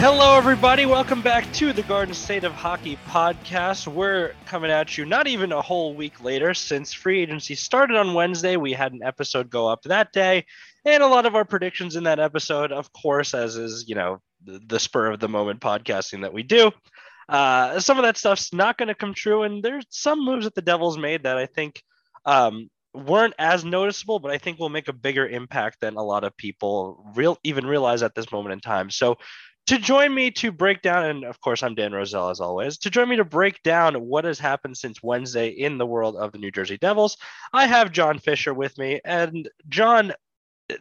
Hello, everybody. Welcome back to the Garden State of Hockey podcast. We're coming at you not even a whole week later since free agency started on Wednesday. We had an episode go up that day, and a lot of our predictions in that episode, of course, as is, you know, the, the spur of the moment podcasting that we do. Uh, some of that stuff's not going to come true, and there's some moves that the Devils made that I think um, weren't as noticeable, but I think will make a bigger impact than a lot of people real even realize at this moment in time. So to join me to break down, and of course, I'm Dan Roselle as always, to join me to break down what has happened since Wednesday in the world of the New Jersey Devils, I have John Fisher with me. And John,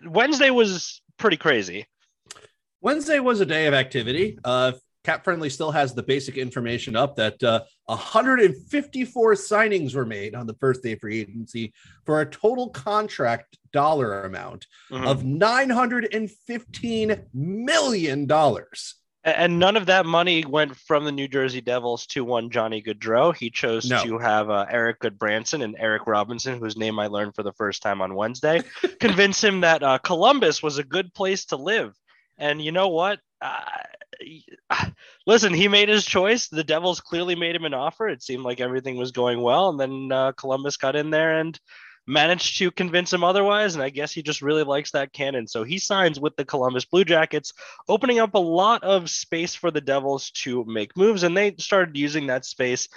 Wednesday was pretty crazy. Wednesday was a day of activity. Uh, Cap Friendly still has the basic information up that uh, 154 signings were made on the first day of free agency for a total contract dollar amount Mhm. of 915 million dollars. And none of that money went from the New Jersey Devils to one Johnny Gaudreau. He chose No. to have uh, Erik Gudbranson and Eric Robinson, whose name I learned for the first time on Wednesday, convince him that uh, Columbus was a good place to live. And you know what? Uh, listen, he made his choice. The Devils clearly made him an offer. It seemed like everything was going well, and then uh, Columbus got in there and managed to convince him otherwise. And I guess he just really likes that cannon. So he signs with the Columbus Blue Jackets, opening up a lot of space for the Devils to make moves. And they started using that space.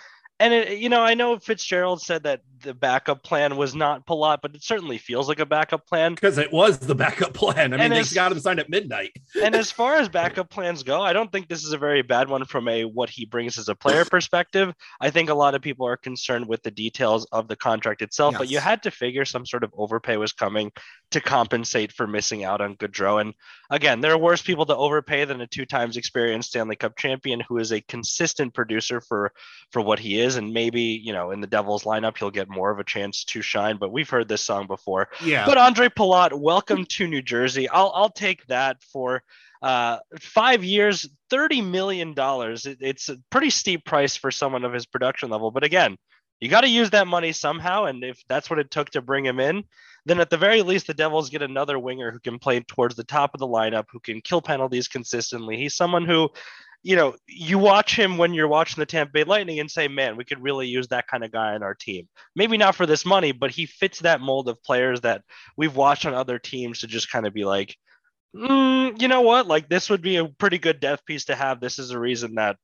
And it, you know, I know Fitzgerald said that the backup plan was not Palat, but it certainly feels like a backup plan. Because it was the backup plan. I mean, And they got him signed at midnight. and as far as backup plans go, I don't think this is a very bad one from a what he brings as a player perspective. I think a lot of people are concerned with the details of the contract itself, but you had to figure some sort of overpay was coming to compensate for missing out on Gaudreau. And again, there are worse people to overpay than a two times experienced Stanley Cup champion who is a consistent producer for for what he is. And maybe, you know, in the Devils lineup, he'll get more of a chance to shine. But we've heard this song before. Yeah. But Ondrej Palat, welcome to New Jersey. I'll I'll take that for uh, five years, thirty million dollars. It, it's a pretty steep price for someone of his production level. But again, you got to use that money somehow, and if that's what it took to bring him in, then at the very least, the Devils get another winger who can play towards the top of the lineup, who can kill penalties consistently. He's someone who. You know, you watch him when you're watching the Tampa Bay Lightning and say, man, we could really use that kind of guy on our team. Maybe not for this money, but he fits that mold of players that we've watched on other teams to just kind of be like, mm, you know what? Like this would be a pretty good death piece to have. This is a reason that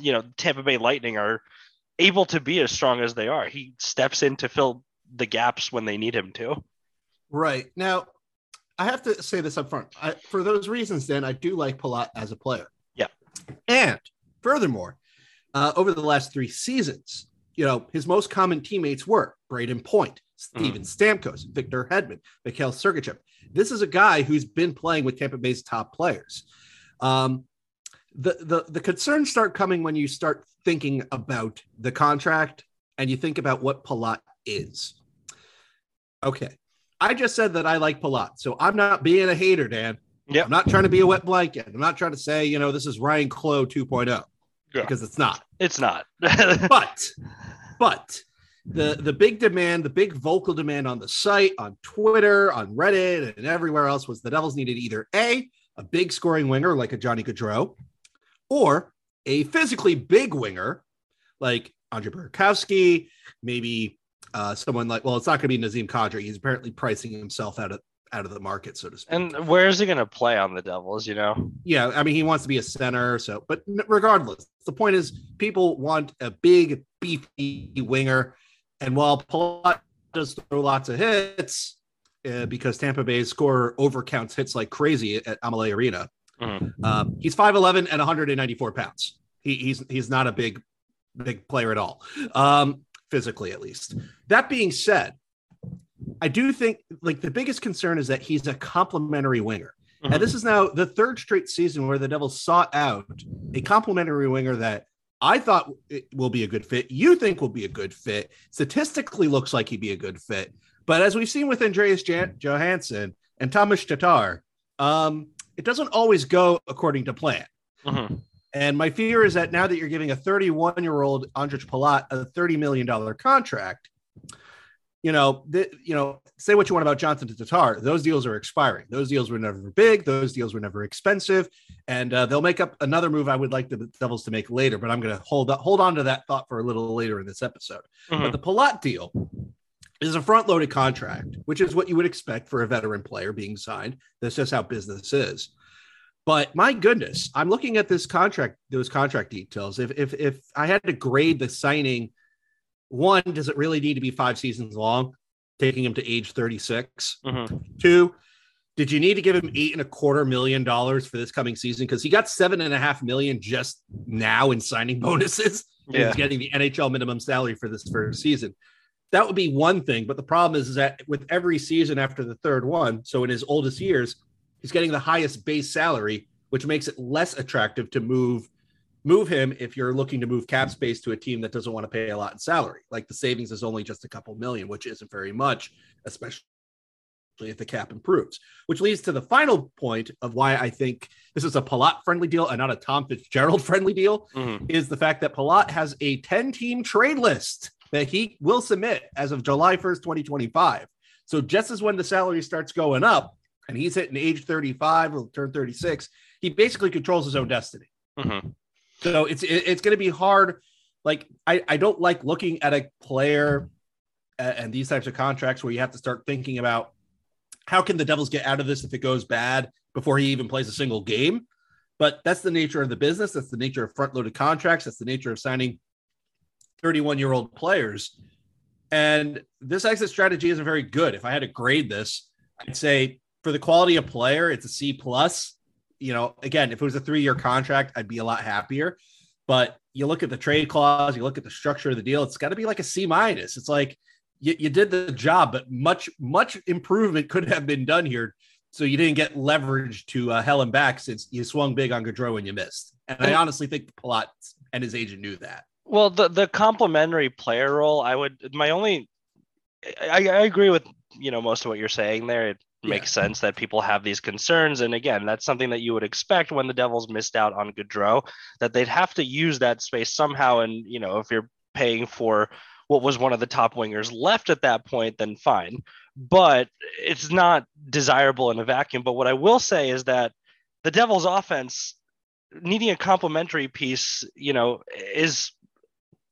you know Tampa Bay Lightning are able to be as strong as they are. He steps in to fill the gaps when they need him to. Right now, I have to say this up front. I, for those reasons, then I do like Palat as a player. And furthermore, uh, over the last three seasons, you know, his most common teammates were Brayden Point, Steven mm. Stamkos, Victor Hedman, Mikhail Sergachev. This is a guy who's been playing with Tampa Bay's top players. Um, the, the the concerns start coming when you start thinking about the contract and you think about what Palat is. Okay. I just said that I like Palat. So I'm not being a hater, Dan. Yeah. I'm not trying to be a wet blanket. I'm not trying to say, you know, this is Ryane Clowe 2.0 yeah. because it's not. It's not. but, but the the big demand, the big vocal demand on the site, on Twitter, on Reddit, and everywhere else was the Devils needed either a a big scoring winger like a Johnny Gaudreau, or a physically big winger like Andre Burakovsky, maybe uh, someone like well, it's not going to be Nazem Kadri. He's apparently pricing himself out of out of the market, so to speak. And where is he going to play on the Devils? You know? Yeah, I mean, he wants to be a center. So, but regardless, the point is, people want a big, beefy winger, and while Palat does throw lots of hits uh, because Tampa Bay's score overcounts hits like crazy at Amalie Arena. Mm-hmm. Um, he's 5'11 and 194 pounds. He, he's he's not a big big player at all, um, physically at least. That being said, I do think like the biggest concern is that he's a complimentary winger. Mm-hmm. And this is now the third straight season where the Devils sought out a complimentary winger that I thought will be a good fit. You think will be a good fit. Statistically, looks like he'd be a good fit. But as we've seen with Andreas Jan- Johansson and Tomas Tatar, um, it doesn't always go according to plan. Mm-hmm. And my fear is that now that you're giving a 31 year old Ondrej Palat a $30 million contract, you know, th- you know, say what you want about Johnsson to Tatar. Those deals are expiring. Those deals were never big. Those deals were never expensive, and uh, they'll make up another move. I would like the Devils to make later, but I'm going to hold hold on to that thought for a little later in this episode. Mm-hmm. But the Palat deal is a front loaded contract, which is what you would expect for a veteran player being signed. That's just how business is. But my goodness, I'm looking at this contract, those contract details. If if if I had to grade the signing, one, does it really need to be five seasons long, taking him to age 36? Mm-hmm. Two, did you need to give him eight and a quarter million dollars for this coming season? Because he got seven and a half million just now in signing bonuses. Yeah. He's getting the NHL minimum salary for this first season. That would be one thing. But the problem is, is that with every season after the third one, so in his oldest years, He's getting the highest base salary, which makes it less attractive to move move him if you're looking to move cap space to a team that doesn't want to pay a lot in salary. Like the savings is only just a couple million, which isn't very much, especially if the cap improves. Which leads to the final point of why I think this is a Palat friendly deal and not a Tom Fitzgerald friendly deal mm-hmm. is the fact that Palat has a 10 team trade list that he will submit as of July 1st, 2025. So just as when the salary starts going up, and he's hitting age 35, will turn 36. He basically controls his own destiny. Mm-hmm. So it's it's going to be hard. Like I, I don't like looking at a player and these types of contracts where you have to start thinking about how can the Devils get out of this if it goes bad before he even plays a single game. But that's the nature of the business. That's the nature of front loaded contracts. That's the nature of signing 31 year old players. And this exit strategy isn't very good. If I had to grade this, I'd say for the quality of player, it's a C plus. You know, again, if it was a three year contract, I'd be a lot happier. But you look at the trade clause, you look at the structure of the deal, it's got to be like a C minus. It's like you, you did the job, but much, much improvement could have been done here. So you didn't get leverage to uh, hell and back since you swung big on Gaudreau and you missed. And I honestly think Palat and his agent knew that. Well, the the complementary player role, I would my only I, I agree with you know most of what you're saying there. It makes yeah. sense that people have these concerns. And again, that's something that you would expect when the Devils missed out on Gaudreau, that they'd have to use that space somehow. And, you know, if you're paying for what was one of the top wingers left at that point, then fine. But it's not desirable in a vacuum. But what I will say is that the Devils offense needing a complementary piece, you know, is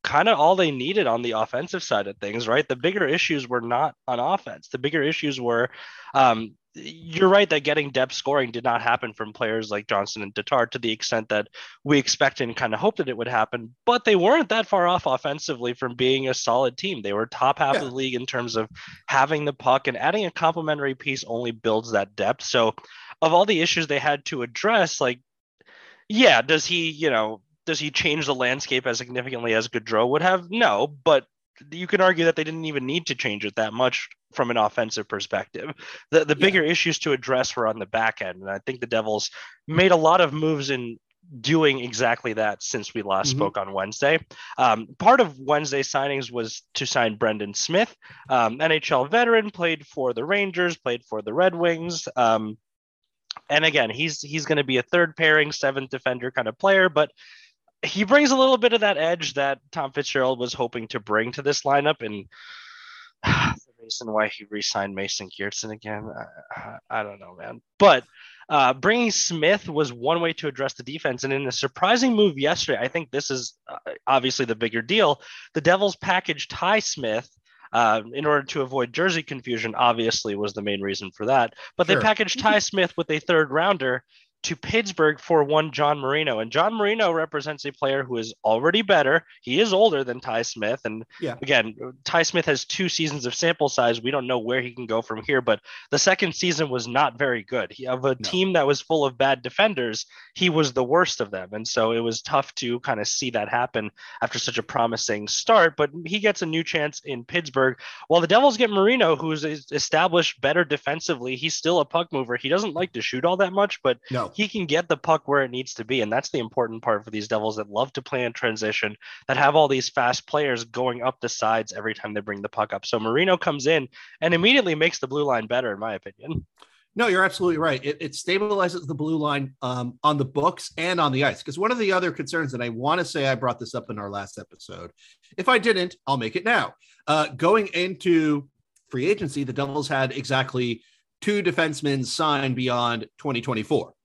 kind of all they needed on the offensive side of things, right? The bigger issues were not on offense. The bigger issues were um, you're right that getting depth scoring did not happen from players like Johnsson and Tatar to the extent that we expected and kind of hoped that it would happen. But they weren't that far off offensively from being a solid team. They were top half yeah. of the league in terms of having the puck, and adding a complementary piece only builds that depth. So, of all the issues they had to address, like, yeah, does he, you know, does he change the landscape as significantly as Gaudreau would have? No, but you can argue that they didn't even need to change it that much from an offensive perspective. The the bigger issues to address were on the back end, and I think the Devils made a lot of moves in doing exactly that since we last mm-hmm. spoke on Wednesday. Um, part of Wednesday's signings was to sign Brendan Smith, um, NHL veteran, played for the Rangers, played for the Red Wings. Um, and again, he's he's going to be a third pairing, seventh defender kind of player, but he brings a little bit of that edge that Tom Fitzgerald was hoping to bring to this lineup, and the reason why he re-signed Mason Geertsen again, I, I don't know, man. But uh, bringing Smith was one way to address the defense, and in a surprising move yesterday, I think this is uh, obviously the bigger deal. The Devils packaged Ty Smith. Uh, in order to avoid jersey confusion, obviously was the main reason for that. But sure. they packaged Ty Smith with a third rounder to Pittsburgh for one John Marino. And John Marino represents a player who is already better. He is older than Ty Smith. And yeah. again, Ty Smith has two seasons of sample size. We don't know where he can go from here, but the second season was not very good. He, of a no. team that was full of bad defenders, he was the worst of them. And so it was tough to kind of see that happen after such a promising start. But he gets a new chance in Pittsburgh. While the Devils get Marino, who's established better defensively, he's still a puck mover. He doesn't like to shoot all that much, but no he can get the puck where it needs to be. And that's the important part for these Devils that love to play in transition, that have all these fast players going up the sides every time they bring the puck up. So Marino comes in and immediately makes the blue line better, in my opinion. No, you're absolutely right. It, it stabilizes the blue line um, on the books and on the ice. Because one of the other concerns, and I want to say I brought this up in our last episode. If I didn't, I'll make it now. Uh, going into free agency, the Devils had exactly two defensemen signed beyond 2024.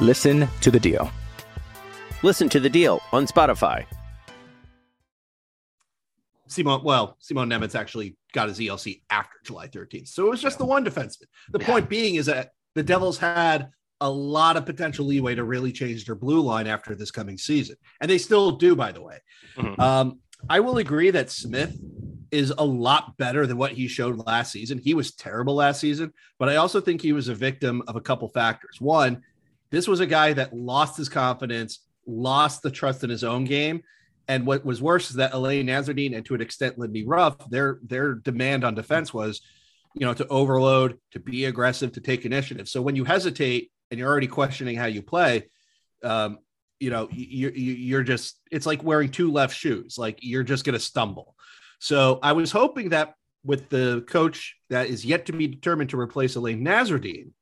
Listen to the deal. Listen to the deal on Spotify. Simon, well, Simon Nemec actually got his ELC after July 13th. So it was just the one defenseman. The yeah. point being is that the Devils had a lot of potential leeway to really change their blue line after this coming season. And they still do, by the way. Mm-hmm. Um, I will agree that Smith is a lot better than what he showed last season. He was terrible last season, but I also think he was a victim of a couple factors. One, this was a guy that lost his confidence, lost the trust in his own game. And what was worse is that Alain Nasreddine and to an extent Lindy Ruff, their their demand on defense was, you know, to overload, to be aggressive, to take initiative. So when you hesitate, and you're already questioning how you play, um, you know, you're, you're just, it's like wearing two left shoes. Like you're just going to stumble. So I was hoping that with the coach that is yet to be determined to replace Alain Nasreddine,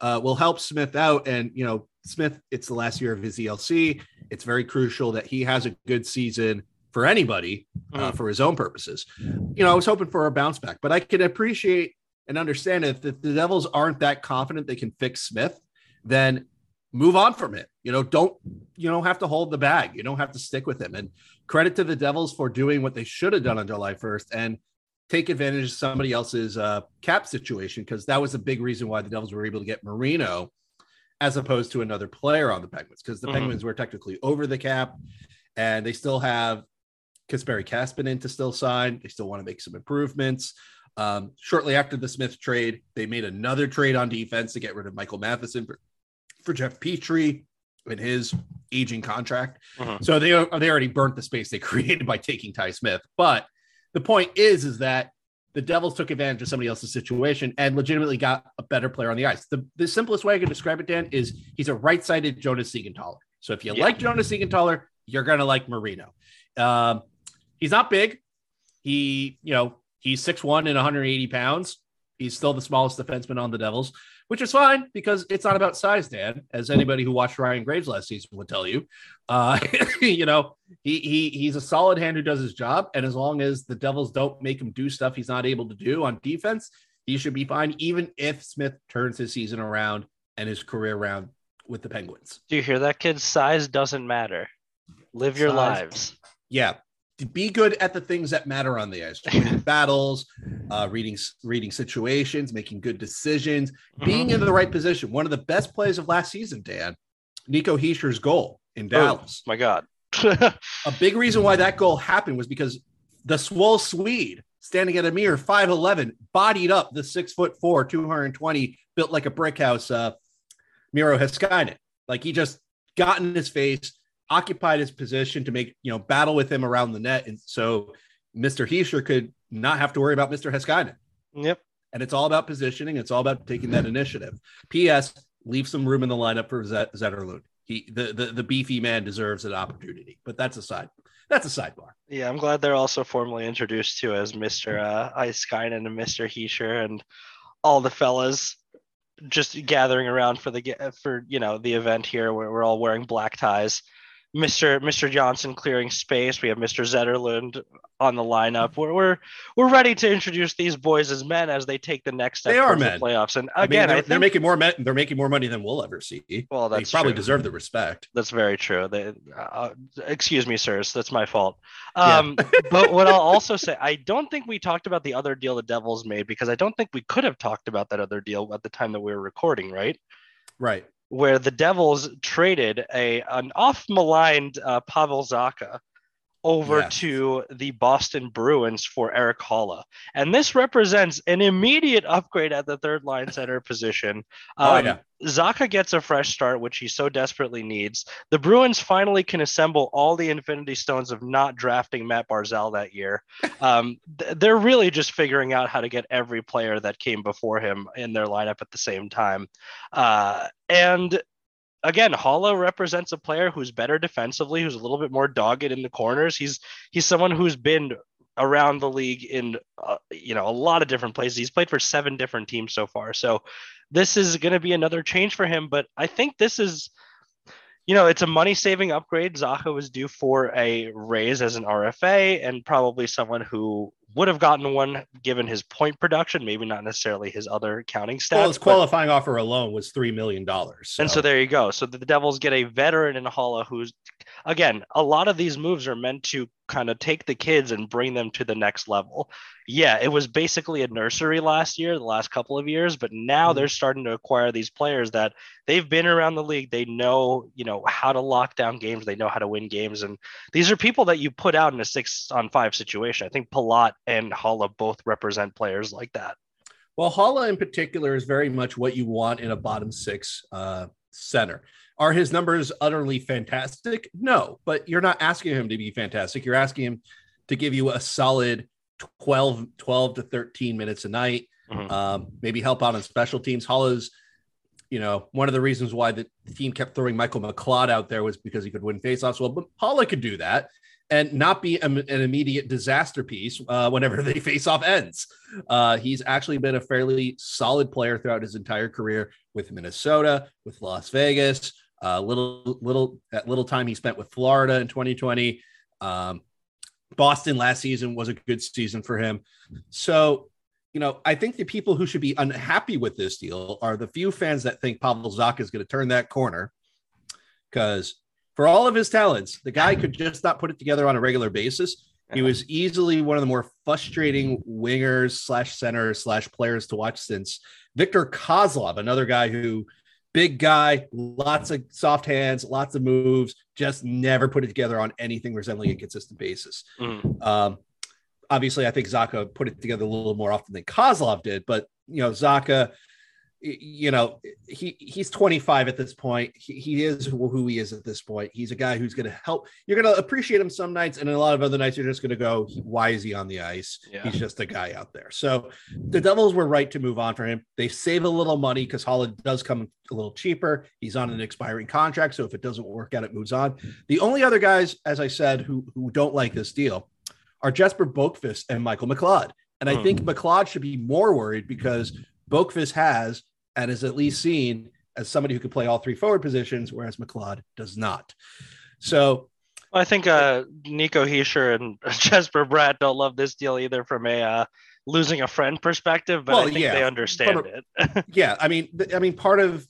uh, will help Smith out. And, you know, Smith, it's the last year of his ELC. It's very crucial that he has a good season for anybody uh, mm. for his own purposes. You know, I was hoping for a bounce back, but I can appreciate and understand if the Devils aren't that confident they can fix Smith, then move on from it. You know, don't you don't have to hold the bag. You don't have to stick with him. And credit to the Devils for doing what they should have done on July 1st and take advantage of somebody else's uh, cap situation because that was a big reason why the Devils were able to get Marino as opposed to another player on the Penguins because the mm-hmm. Penguins were technically over the cap and they still have Kasperi Kapanen to still sign. They still want to make some improvements. Um, shortly after the Smith trade, they made another trade on defense to get rid of Michael Matheson for, for Jeff Petry in his aging contract. Mhm. So they they already burnt the space they created by taking Ty Smith. But the point is, is that the Devils took advantage of somebody else's situation and legitimately got a better player on the ice. The, the simplest way I can describe it, Dan, is he's a right-sided Jonas Siegenthaler. So if you Yeah. like Jonas Siegenthaler, you're gonna like Marino. Um, he's not big. He, you know, he's 6'1 and 180 pounds. He's still the smallest defenseman on the Devils, which is fine because it's not about size, Dan, as anybody who watched Ryan Graves last season would tell you. Uh, you know, he he he's a solid hand who does his job. And as long as the Devils don't make him do stuff he's not able to do on defense, he should be fine, even if Smith turns his season around and his career around with the Penguins. Do you hear that, kids? Size doesn't matter. Live your Size- lives. yeah be good at the things that matter on the ice battles uh reading reading situations making good decisions being in the right position. One of the best plays of last season dan nico Hischier's goal in dallas. oh, my god. A big reason why that goal happened was because the swole swede standing at a mere 5'11 bodied up the six foot four 220 built like a brick house uh miro Heiskanen. like he just got in his face occupied his position to make you know battle with him around the net, and so Mr. Hischier could not have to worry about Mr. Heiskanen. Yep. And it's all about positioning. It's all about taking that initiative. P.S. Leave some room in the lineup for Zet- Zetterlund. He the, the the beefy man deserves an opportunity, but that's a side. That's a sidebar. Yeah, I'm glad they're also formally introduced to as Mr. Uh, Icekind and Mr. Hischier and all the fellas just gathering around for the for you know the event here where we're all wearing black ties. Mr. Mr. Johnson clearing space. We have Mr. Zetterlund on the lineup. We're we're we're ready to introduce these boys as men as they take the next step They are men. the playoffs. And I mean, again, they're, I they're making more men, they're making more money than we'll ever see. Well, they that's probably true. deserve the respect. That's very true. They, uh, excuse me, sirs. That's my fault. Yeah. Um, but what I'll also say, I don't think we talked about the other deal the Devils made because I don't think we could have talked about that other deal at the time that we were recording, right? Right. Where the Devils traded a an off maligned uh, Pavel Zacha over Yes. to the Boston Bruins for Erik Haula. And this represents an immediate upgrade at the third line center position. Oh, Um, yeah. Zacha gets a fresh start, which he so desperately needs. The Bruins finally can assemble all the Infinity Stones of not drafting Matt Barzal that year. Um, th- they're really just figuring out how to get every player that came before him in their lineup at the same time. Uh, and again, Haula represents a player who's better defensively, who's a little bit more dogged in the corners. He's he's someone who's been around the league in uh, you know a lot of different places. He's played for seven different teams so far. So this is going to be another change for him, but I think this is you know, it's a money saving upgrade. Zacha was due for a raise as an RFA and probably someone who would have gotten one given his point production, maybe not necessarily his other counting stats. Well, his but- qualifying offer alone was three million dollars. and so there you go. So the Devils get a veteran in Haula who's, again, a lot of these moves are meant to kind of take the kids and bring them to the next level. Yeah, it was basically a nursery last year, the last couple of years, but now they're starting to acquire these players that they've been around the league. They know, you know, how to lock down games. They know how to win games. And these are people that you put out in a six on five situation. I think Palat and Haula both represent players like that. Well, Haula in particular is very much what you want in a bottom six uh, center. Are his numbers utterly fantastic? No, but you're not asking him to be fantastic. You're asking him to give you a solid 12, 12 to 13 minutes a night, um, maybe help out on special teams. Haula's, you know, one of the reasons why the team kept throwing Michael McLeod out there was because he could win faceoffs. Well, but Haula could do that and not be an an immediate disaster piece uh, whenever the face-off ends. Uh, he's actually been a fairly solid player throughout his entire career with Minnesota, with Las Vegas. Uh, little, little, that little time he spent with Florida in 2020. Um, Boston last season was a good season for him. So, you know, I think the people who should be unhappy with this deal are the few fans that think Pavel Zacha is going to turn that corner. Because for all of his talents, the guy could just not put it together on a regular basis. He was easily one of the more frustrating wingers slash center slash players to watch since Viktor Kozlov, another guy who big guy, lots of soft hands, lots of moves, just never put it together on anything resembling a consistent basis. Mm. Um, obviously, I think Zacha put it together a little more often than Kozlov did, but you know, Zacha you know he he's 25 at this point. He, he is who he is at this point. He's a guy who's going to help. You're going to appreciate him some nights and a lot of other nights you're just going to go why is he on the ice? Yeah. he's just a guy out there. So the devils were right to move on for him. They save a little money because holland does come a little cheaper. He's on an expiring contract so if it doesn't work out it moves on. The only other guys as i said who who don't like this deal are jesper boqvist and michael mcleod. And I hmm. think McLeod should be more worried because Boqvist has and is at least seen as somebody who could play all three forward positions, whereas McLeod does not. So I think uh, Nico Hischier and Jesper Bratt don't love this deal either from a uh, losing a friend perspective, but well, I think yeah. they understand it. yeah, I mean, I mean, part of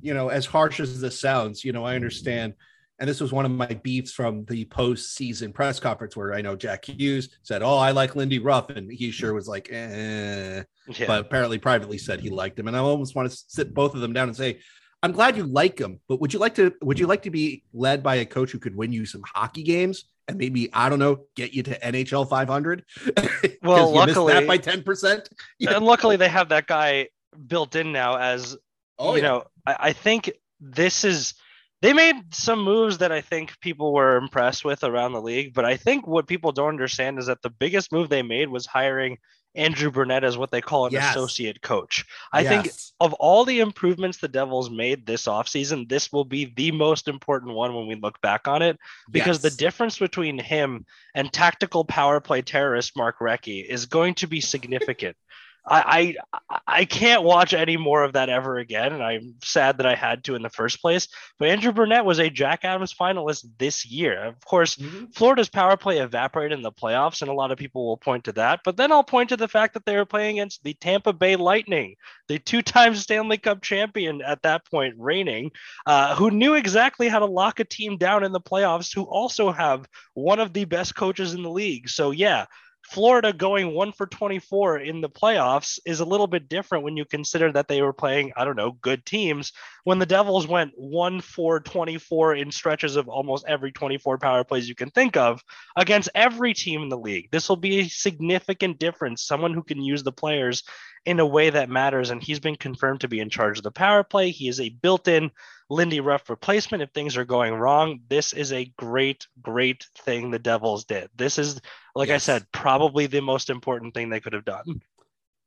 you know, as harsh as this sounds, you know, I understand and this was one of my beefs from the post-season press conference where I know Jack Hughes said, "Oh, I like Lindy Ruff," and he sure was like, eh. yeah. but apparently privately said he liked him. And I almost want to sit both of them down and say, "I'm glad you like him, but would you like to? Would you like to be led by a coach who could win you some hockey games?" And maybe I don't know, get you to NHL 500. well, luckily that by 10 percent. Yeah. And luckily, they have that guy built in now. As oh, you yeah. know, I, I think this is they made some moves that I think people were impressed with around the league. But I think what people don't understand is that the biggest move they made was hiring Andrew Brunette as what they call an yes. associate coach. I yes. think of all the improvements the Devils made this offseason, this will be the most important one when we look back on it because yes. the difference between him and tactical power play terrorist Mark Recchi is going to be significant. I, I I can't watch any more of that ever again, and I'm sad that I had to in the first place. But Andrew Brunette was a Jack Adams finalist this year. Of course, mm-hmm. Florida's power play evaporated in the playoffs, and a lot of people will point to that. But then I'll point to the fact that they were playing against the Tampa Bay Lightning, the two-time Stanley Cup champion at that point, reigning, uh, who knew exactly how to lock a team down in the playoffs, who also have one of the best coaches in the league. So yeah, Florida going one for 24 in the playoffs is a little bit different when you consider that they were playing, I don't know, good teams. When the Devils went one for 24 in stretches of almost every 24 power plays you can think of against every team in the league, this will be a significant difference. Someone who can use the players in a way that matters. And he's been confirmed to be in charge of the power play. He is a built in Lindy Ruff replacement if things are going wrong. This is a great, great thing the Devils did. This is, like yes. I said, probably the most important thing they could have done.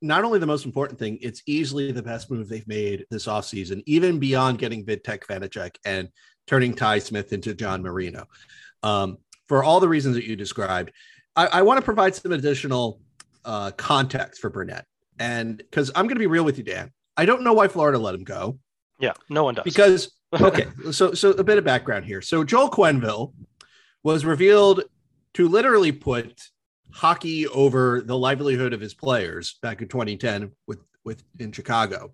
Not only the most important thing, it's easily the best move they've made this offseason, even beyond getting Vitek Vanecek and turning Ty Smith into John Marino. Um, for all the reasons that you described, I, I want to provide some additional uh, context for Brunette. And because I'm going to be real with you, Dan, I don't know why Florida let him go. Yeah, no one does. Because okay, so so a bit of background here. So Joel Quenneville was revealed to literally put hockey over the livelihood of his players back in 2010 with with in Chicago,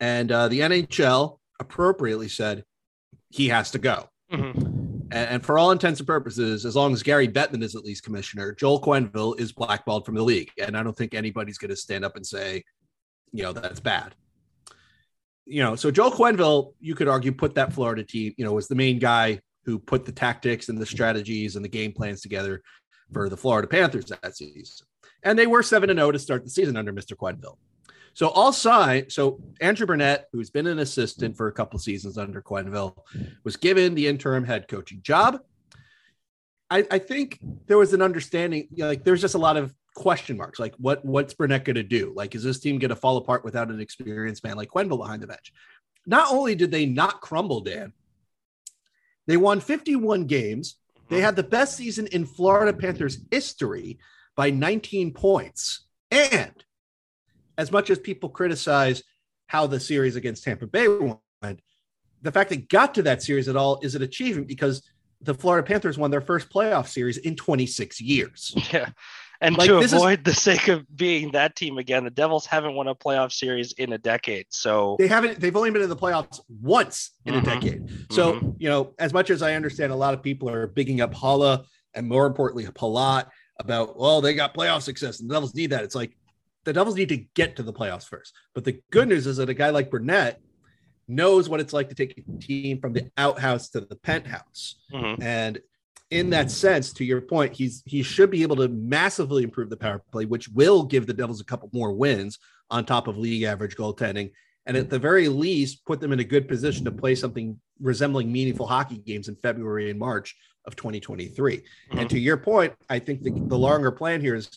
and uh, the NHL appropriately said he has to go. Mm-hmm. And, for all intents and purposes, as long as Gary Bettman is at least commissioner, Joel Quenneville is blackballed from the league. And I don't think anybody's going to stand up and say, you know, that's bad. You know, so Joel Quenneville, you could argue, put that Florida team, you know, was the main guy who put the tactics and the strategies and the game plans together for the Florida Panthers that season. And they were 7 0 to start the season under Mr. Quenneville. So all sign. So Andrew Brunette, who's been an assistant for a couple seasons under Quenneville, was given the interim head coaching job. I, I think there was an understanding, you know, like there's just a lot of question marks. Like what what's Brunette going to do? Like is this team going to fall apart without an experienced man like Quenneville behind the bench? Not only did they not crumble, Dan, they won 51 games. They had the best season in Florida Panthers history by 19 points. And as much as people criticize how the series against Tampa Bay went, the fact they got to that series at all is an achievement because the Florida Panthers won their first playoff series in 26 years. Yeah. And like, to avoid is, the sake of being that team again, the Devils haven't won a playoff series in a decade. So they haven't, they've only been in the playoffs once in mm-hmm. a decade. So, mm-hmm. you know, as much as I understand a lot of people are bigging up Haula and more importantly, Palat about, well, they got playoff success and the Devils need that. It's like, the Devils need to get to the playoffs first. But the good news is that a guy like Brunette knows what it's like to take a team from the outhouse to the penthouse. Mhm. And in that sense, to your point, he's he should be able to massively improve the power play, which will give the Devils a couple more wins on top of league average goaltending. And at the very least, put them in a good position to play something resembling meaningful hockey games in February and March of 2023. And to your point, I think the, the longer plan here is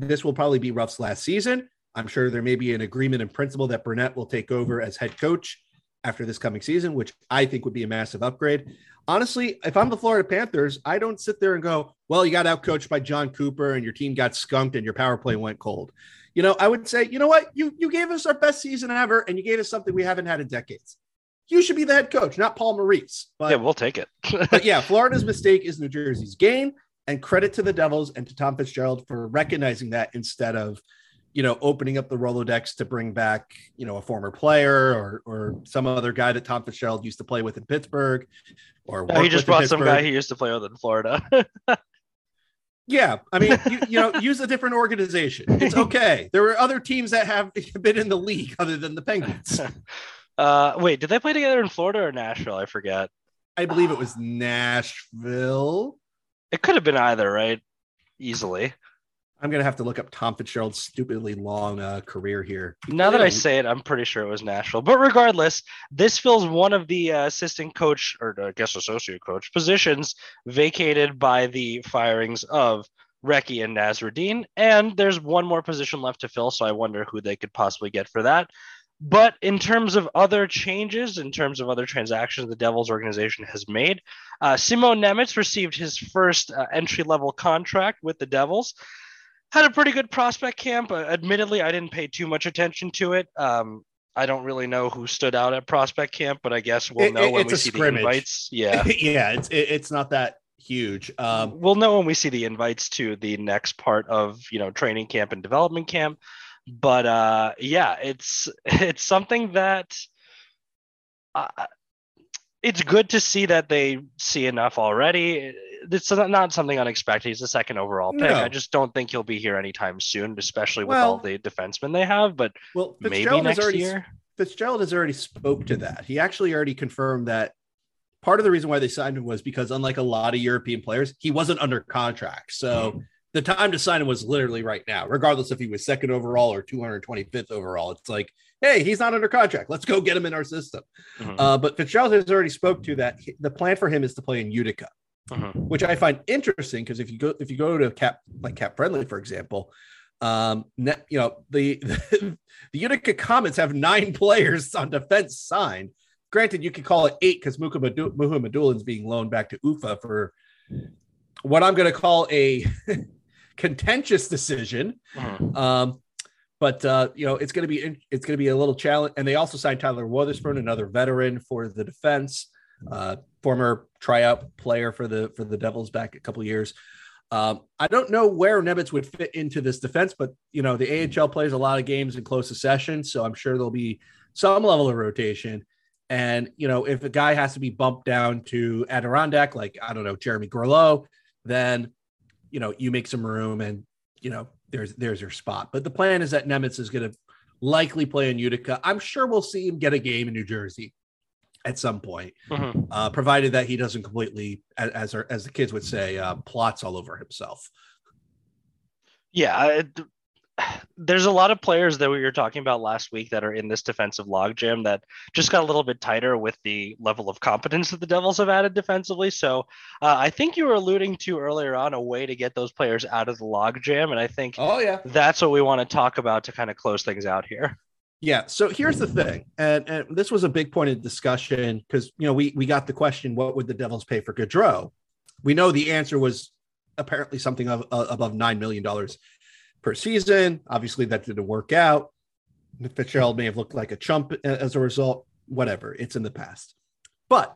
this will probably be Ruff's last season. I'm sure there may be an agreement in principle that Brunette will take over as head coach after this coming season, which I think would be a massive upgrade. Honestly, if I'm the Florida Panthers, I don't sit there and go, well, you got outcoached by Jon Cooper and your team got skunked and your power play went cold. You know, I would say, you know what? You you gave us our best season ever and you gave us something we haven't had in decades. You should be the head coach, not Paul Maurice. But yeah, we'll take it. but yeah, Florida's mistake is New Jersey's gain. And credit to the Devils and to Tom Fitzgerald for recognizing that instead of, you know, opening up the Rolodex to bring back, you know, a former player or or some other guy that Tom Fitzgerald used to play with in Pittsburgh. Or No, he just brought some guy he used to play with in Florida. Yeah, I mean, you, you know, use a different organization. It's okay. There were other teams that have been in the league other than the Penguins. uh, wait, did they play together in Florida or Nashville? I forget. I believe it was Nashville. It could have been either, right? Easily. I'm gonna have to look up Tom Fitzgerald's stupidly long uh, career here. Now that I say it, I'm pretty sure it was Nashville. But regardless, this fills one of the uh, assistant coach or I guess associate coach positions vacated by the firings of Recchi and Nasreddine. And there's one more position left to fill, so I wonder who they could possibly get for that. But in terms of other changes, in terms of other transactions the Devils organization has made, uh, Simon Nemec received his first uh, entry level contract with the Devils had a pretty good prospect camp. Uh, admittedly, I didn't pay too much attention to it. Um, I don't really know who stood out at prospect camp, but I guess we'll know it- when we see scrimmage. the invites. Yeah, yeah, it's it, it's not that huge. Um, we'll know when we see the invites to the next part of you know training camp and development camp. But uh, yeah, it's it's something that uh, it's good to see that they see enough already. It's not not something unexpected. He's the second overall pick. No. I just don't think he'll be here anytime soon, especially with Well- all the defensemen they have. But well, maybe next already year. Fitzgerald has already spoke to that. He actually already confirmed that part of the reason why they signed him was because unlike a lot of European players, he wasn't under contract. So the time to sign him was literally right now, regardless if he was second overall or 225th overall. It's like, hey, he's not under contract. Let's go get him in our system. Mhm. Uh, but Fitzgerald has already spoke to that. He- The plan for him is to play in Utica, Mhm. which I find interesting because if you go if you go to cap like cap friendly, for example, um, net, you know the, the Utica Comets have nine players on defense signed. Granted, you could call it eight because Mukhamadullin's being loaned back to Ufa for what I'm going to call a contentious decision. Mhm. Um, but uh, you know, it's going to be it's going to be a little challenge. And they also signed Tyler Wotherspoon, another veteran for the defense, uh, former tryout player for the for the Devils back a couple years. Um, I don't know where Nemec would fit into this defense, but you know, the AHL plays a lot of games in close succession, so I'm sure there'll be some level of rotation. And you know, if a guy has to be bumped down to Adirondack, like I don't know, Jeremy Groleau, then you know, you make some room and you know, there's there's your spot. But the plan is that Nemec is going to likely play in Utica. I'm sure we'll see him get a game in New Jersey at some point, Mhm. uh, provided that he doesn't completely, as as, our, as the kids would say, uh, plots all over himself. Yeah, it, there's a lot of players that we were talking about last week that are in this defensive logjam that just got a little bit tighter with the level of competence that the Devils have added defensively. So uh, I think you were alluding to earlier on a way to get those players out of the logjam, and I think Oh yeah, that's what we want to talk about to kind of close things out here. Yeah. So here's the thing, and, and this was a big point of discussion because you know we we got the question, what would the Devils pay for Gaudreau? We know the answer was apparently something of, uh, above nine million dollars per season. Obviously, that didn't work out. Fitzgerald may have looked like a chump as a result. Whatever, it's in the past. But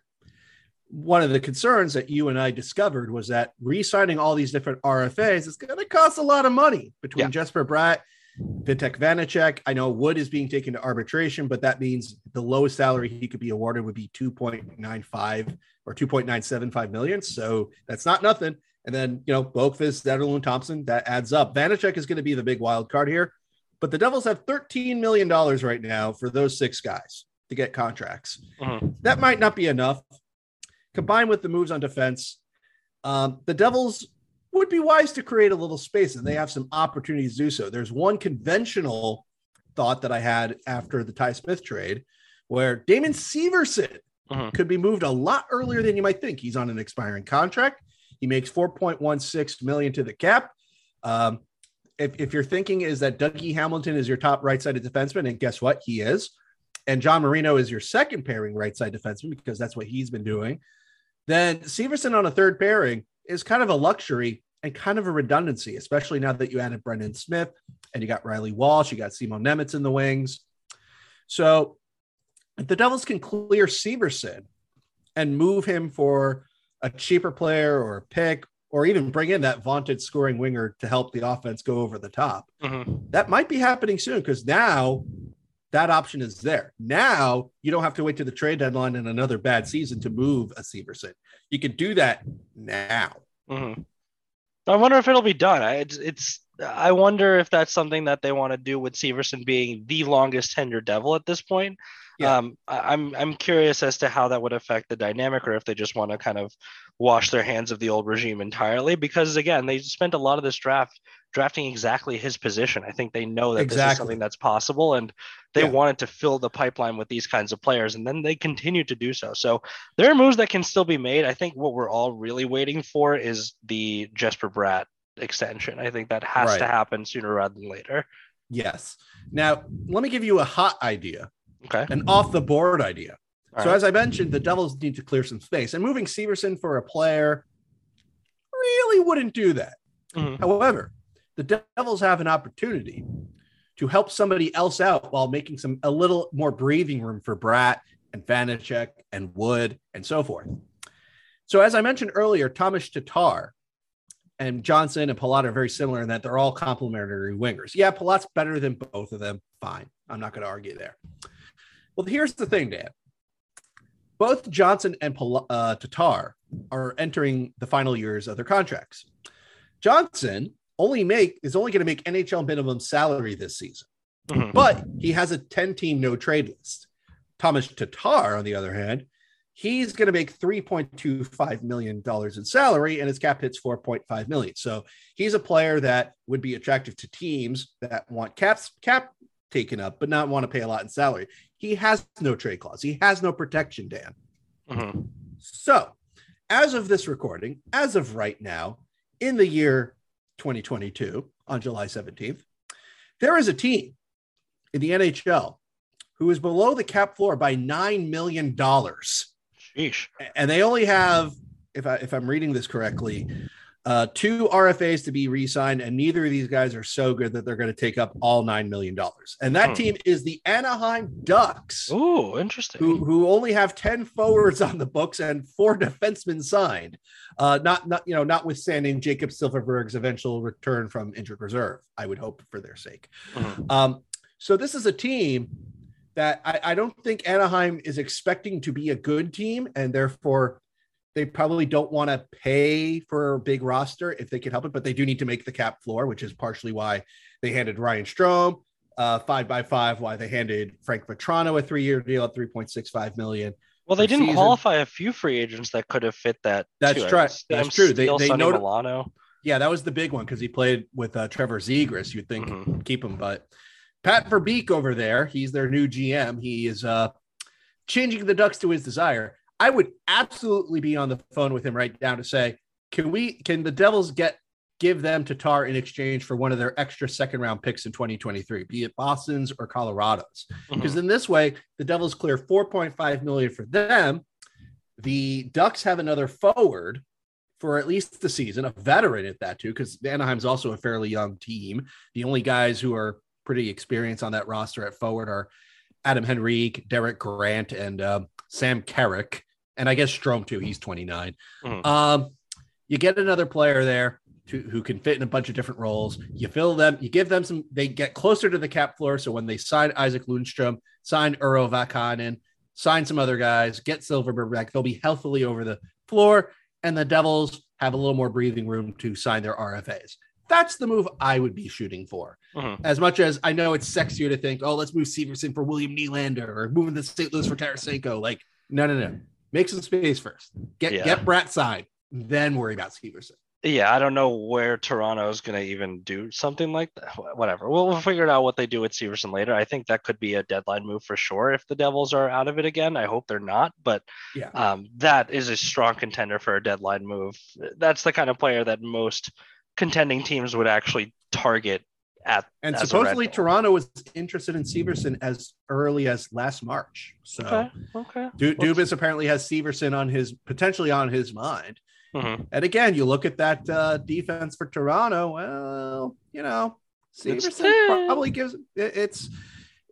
one of the concerns that you and I discovered was that re-signing all these different RFAs is going to cost a lot of money between Yeah. Jesper Bratt Vitek Vanecek. I know Wood is being taken to arbitration, but that means the lowest salary he could be awarded would be 2.95 or 2.975 million. So that's not nothing. And then, you know, Boqvist, Zetterlund, Thompson, that adds up. Vanecek is going to be the big wild card here. But the Devils have $13 million right now for those six guys. to get contracts. Mm-hmm. That might not be enough. Combined with the moves on defense, um, the Devils would be wise to create a little space, and they have some opportunities to do so. There's one conventional thought that I had after the Ty Smith trade, where Damon Severson mm-hmm. could be moved a lot earlier than you might think. He's on an expiring contract. He makes 4.16 million to the cap. Um, if, if you're thinking is that Dougie Hamilton is your top right-sided defenseman, and guess what? He is. And John Marino is your second pairing right side defenseman because that's what he's been doing. Then Severson on a third pairing is kind of a luxury and kind of a redundancy, especially now that you added Brendan Smith and you got Reilly Walsh, you got Simon Nemec in the wings. So if the Devils can clear Severson and move him for a cheaper player or a pick, or even bring in that vaunted scoring winger to help the offense go over the top, mm-hmm. that might be happening soon because now that option is there. Now you don't have to wait to the trade deadline and another bad season to move a Severson. You can do that now. Mm-hmm. I wonder if it'll be done. I, it's, it's I wonder if that's something that they want to do with Severson being the longest tenured Devil at this point. Yeah. Um, I, I'm I'm curious as to how that would affect the dynamic, or if they just want to kind of wash their hands of the old regime entirely. Because again, they spent a lot of this draft drafting exactly his position. I think they know that exactly. this is something that's possible, and they yeah. wanted to fill the pipeline with these kinds of players, and then they continue to do so. So there are moves that can still be made. I think what we're all really waiting for is the Jesper Bratt extension. I think that has right. to happen sooner rather than later. Yes. Now, let me give you a hot idea. Okay. An off the board idea. All so, right. as I mentioned, the Devils need to clear some space, and moving Severson for a player really wouldn't do that. Mm-hmm. However, the Devils have an opportunity to help somebody else out while making some a little more breathing room for Bratt and Vanecek and Wood and so forth. So, as I mentioned earlier, Tomas Tatar and Johnsson and Palat are very similar in that they're all complementary wingers. Yeah, Palat's better than both of them. Fine. I'm not going to argue there. Well, here's the thing, Dan. Both Johnsson and uh, Tatar are entering the final years of their contracts. Johnsson only make is only going to make NHL minimum salary this season. Mm-hmm. But he has a 10 team no trade list. Tomas Tatar, on the other hand, he's going to make $3.25 million in salary and his cap hits 4.5 million. So he's a player that would be attractive to teams that want caps cap taken up, but not want to pay a lot in salary. He has no trade clause. He has no protection, Dan. Mm-hmm. So as of this recording, as of right now, in the year 2022 on July 17th, there is a team in the NHL who is below the cap floor by $9 million. Sheesh. And they only have, if, I, if I'm reading this correctly, uh, two RFAs to be re signed, and neither of these guys are so good that they're going to take up all $9 million. And that hmm. team is the Anaheim Ducks. Oh, interesting. Who, who only have 10 forwards on the books and four defensemen signed. Uh, not, not, you know, notwithstanding Jakob Silfverberg's eventual return from injured reserve, I would hope for their sake. Mm-hmm. Um, so this is a team that I, I don't think Anaheim is expecting to be a good team, and therefore they probably don't want to pay for a big roster if they can help it, but they do need to make the cap floor, which is partially why they handed Ryan Strome uh, five by five, why they handed Frank Vatrano a three year deal at 3.65 million. Well, they didn't season. qualify a few free agents that could have fit that. That's true. That's true. They, they noted, Milano. Yeah, that was the big one because he played with uh, Trevor Zegras. You'd think mm-hmm. keep him, but Pat Verbeek over there, he's their new GM. He is uh, changing the Ducks to his desire. I would absolutely be on the phone with him right now to say, can we, can the Devils get, give them Tatar in exchange for one of their extra second round picks in 2023, be it Boston's or Colorado's? Mm-hmm. Because in this way, the Devils clear 4.5 million for them. The Ducks have another forward for at least the season, a veteran at that too, because Anaheim's also a fairly young team. The only guys who are pretty experienced on that roster at forward are Adam Henrique, Derek Grant, and uh, Sam Carrick and I guess Strome too. He's 29. Mm-hmm. Um, you get another player there to, who can fit in a bunch of different roles. You fill them, you give them some, they get closer to the cap floor. So when they sign Isac Lundestrom, sign Urho Vaakanainen, sign some other guys, get Silfverberg back, they'll be healthily over the floor. And the Devils have a little more breathing room to sign their RFAs. That's the move I would be shooting for. Mm-hmm. As much as I know it's sexier to think, oh, let's move Severson for William Nylander or moving the St. Louis for Tarasenko. Like, no, no, no. Make some space first. Get Yeah. get Bratt signed, then worry about Severson. Yeah, I don't know where Toronto is going to even do something like that. Whatever. We'll, we'll figure it out what they do with Severson later. I think that could be a deadline move for sure if the Devils are out of it again. I hope they're not, but Yeah. um, that is a strong contender for a deadline move. That's the kind of player that most contending teams would actually target at. And supposedly. Toronto was interested in Severson as early as last March. So Okay. Okay. Du- Dubas apparently has Severson on his potentially on his mind. mhm. And again, you look at that uh, defense for Toronto. Well, you know, Severson probably gives it, it's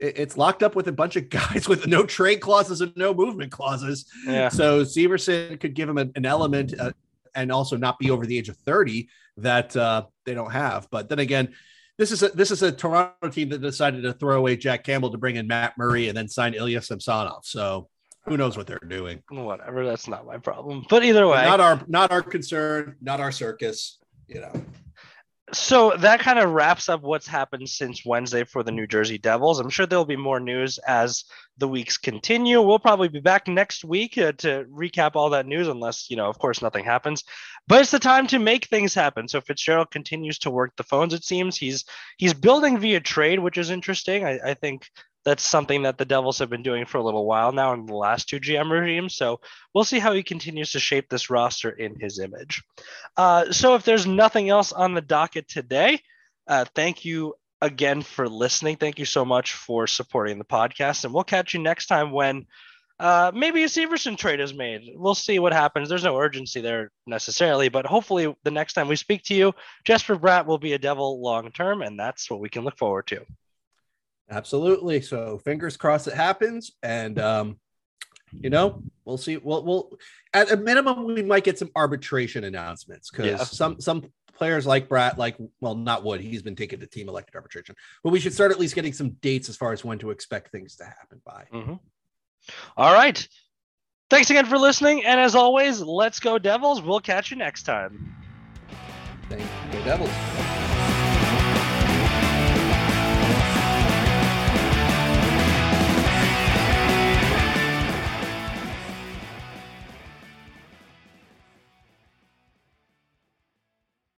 it- it's locked up with a bunch of guys with no trade clauses and no movement clauses. Yeah. So Severson could give him an, an element uh, and also not be over the age of 30 that uh, they don't have. But then again, this is a this is a Toronto team that decided to throw away Jack Campbell to bring in Matt Murray and then sign Ilya Samsonov. So who knows what they're doing? Whatever. That's not my problem. But either way, Not our not our concern, not our circus. You know. So that kind of wraps up what's happened since Wednesday for the New Jersey Devils. I'm sure there'll be more news as the weeks continue. We'll probably be back next week uh, to recap all that news, unless, you know, of course, nothing happens. But it's the time to make things happen. So Fitzgerald continues to work the phones. It seems he's he's building via trade, which is interesting. I, I think that's something that the Devils have been doing for a little while now in the last two GM regimes. So we'll see how he continues to shape this roster in his image. Uh, so if there's nothing else on the docket today, uh, thank you again for listening. Thank you so much for supporting the podcast, and we'll catch you next time when uh, maybe a Severson trade is made. We'll see what happens. There's no urgency there necessarily, but hopefully the next time we speak to you, Jesper Bratt will be a Devil long term, and that's what we can look forward to. Absolutely. So fingers crossed it happens. And um, you know, we'll see. We'll we'll at a minimum we might get some arbitration announcements because Yeah. some some players like Bratt, like well, not Wood, he's been taken to team elected arbitration, but we should start at least getting some dates as far as when to expect things to happen by. Mhm. All right. Thanks again for listening. And as always, let's go, Devils. We'll catch you next time. Thank you, Devils.